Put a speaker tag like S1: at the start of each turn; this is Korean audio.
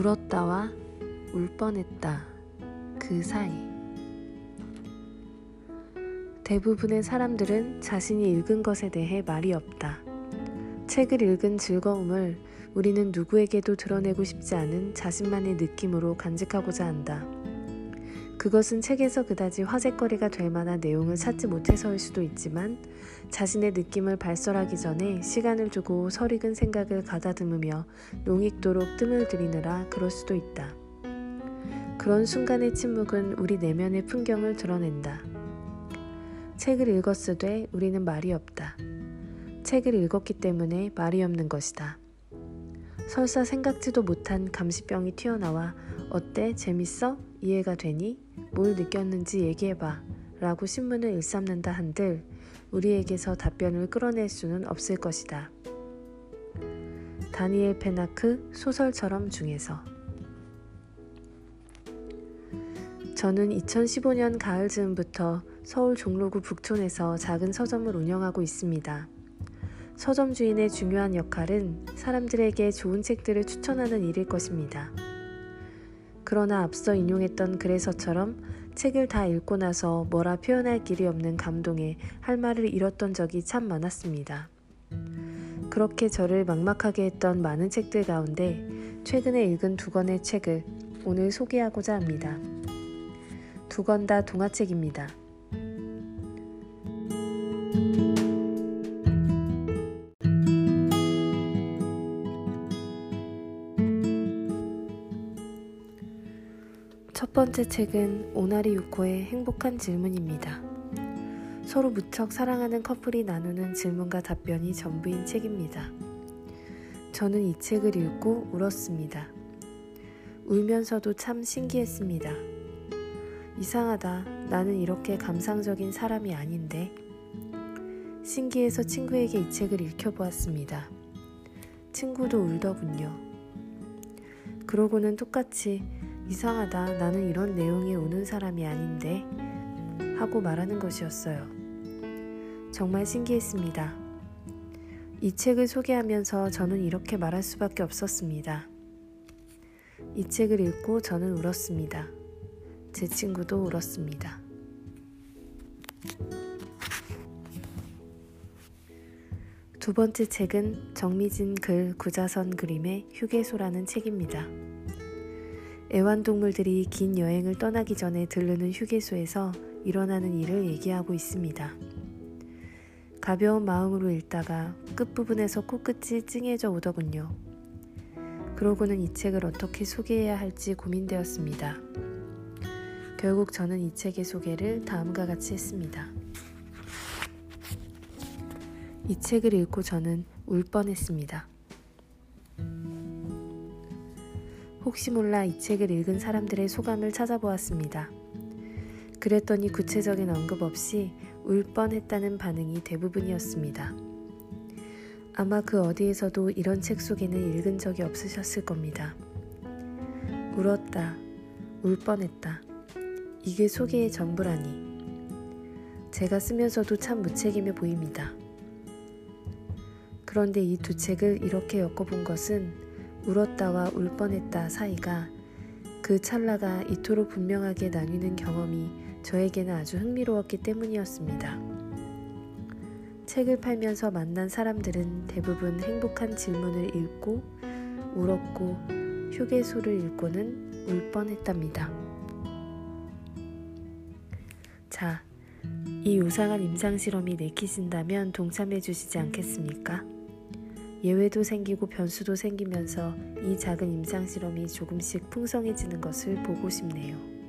S1: 울었다와 울 뻔했다. 그 사이. 대부분의 사람들은 자신이 읽은 것에 대해 말이 없다. 책을 읽은 즐거움을 우리는 누구에게도 드러내고 싶지 않은 자신만의 느낌으로 간직하고자 한다. 그것은 책에서 그다지 화제거리가 될 만한 내용을 찾지 못해서일 수도 있지만 자신의 느낌을 발설하기 전에 시간을 두고 설익은 생각을 가다듬으며 농익도록 뜸을 들이느라 그럴 수도 있다. 그런 순간의 침묵은 우리 내면의 풍경을 드러낸다. 책을 읽었으되 우리는 말이 없다. 책을 읽었기 때문에 말이 없는 것이다. 설사 생각지도 못한 감시병이 튀어나와 어때? 재밌어? 이해가 되니? 뭘 느꼈는지 얘기해봐. 라고 신문을 일삼는다 한들 우리에게서 답변을 끌어낼 수는 없을 것이다. 다니엘 페나크 소설처럼 중에서 저는 2015년 가을 즈음부터 서울 종로구 북촌에서 작은 서점을 운영하고 있습니다. 서점 주인의 중요한 역할은 사람들에게 좋은 책들을 추천하는 일일 것입니다. 그러나 앞서 인용했던 글에서처럼 책을 다 읽고 나서 뭐라 표현할 길이 없는 감동에 할 말을 잃었던 적이 참 많았습니다. 그렇게 저를 막막하게 했던 많은 책들 가운데 최근에 읽은 두 권의 책을 오늘 소개하고자 합니다. 두 권 다 동화책입니다. 첫 번째 책은 오나리 유코의 행복한 질문입니다. 서로 무척 사랑하는 커플이 나누는 질문과 답변이 전부인 책입니다. 저는 이 책을 읽고 울었습니다. 울면서도 참 신기했습니다. 이상하다. 나는 이렇게 감상적인 사람이 아닌데. 신기해서 친구에게 이 책을 읽혀보았습니다. 친구도 울더군요. 그러고는 똑같이 이상하다. 나는 이런 내용이 우는 사람이 아닌데. 하고 말하는 것이었어요. 정말 신기했습니다. 이 책을 소개하면서 저는 이렇게 말할 수밖에 없었습니다. 이 책을 읽고 저는 울었습니다. 제 친구도 울었습니다. 두 번째 책은 정미진 글 구자선 그림의 휴게소라는 책입니다. 애완동물들이 긴 여행을 떠나기 전에 들르는 휴게소에서 일어나는 일을 얘기하고 있습니다. 가벼운 마음으로 읽다가 끝부분에서 코끝이 찡해져 오더군요. 그러고는 이 책을 어떻게 소개해야 할지 고민되었습니다. 결국 저는 이 책의 소개를 다음과 같이 했습니다. 이 책을 읽고 저는 울 뻔했습니다. 혹시 몰라 이 책을 읽은 사람들의 소감을 찾아보았습니다. 그랬더니 구체적인 언급 없이 울 뻔했다는 반응이 대부분이었습니다. 아마 그 어디에서도 이런 책 속에는 읽은 적이 없으셨을 겁니다. 울었다, 울 뻔했다. 이게 소개의 전부라니. 제가 쓰면서도 참 무책임해 보입니다. 그런데 이 두 책을 이렇게 엮어본 것은 울었다와 울 뻔했다 사이가 그 찰나가 이토록 분명하게 나뉘는 경험이 저에게는 아주 흥미로웠기 때문이었습니다. 책을 팔면서 만난 사람들은 대부분 행복한 질문을 읽고 울었고 휴게소를 읽고는 울 뻔했답니다. 자, 이 요상한 임상실험이 내키신다면 동참해 주시지 않겠습니까? 예외도 생기고 변수도 생기면서 이 작은 임상실험이 조금씩 풍성해지는 것을 보고 싶네요.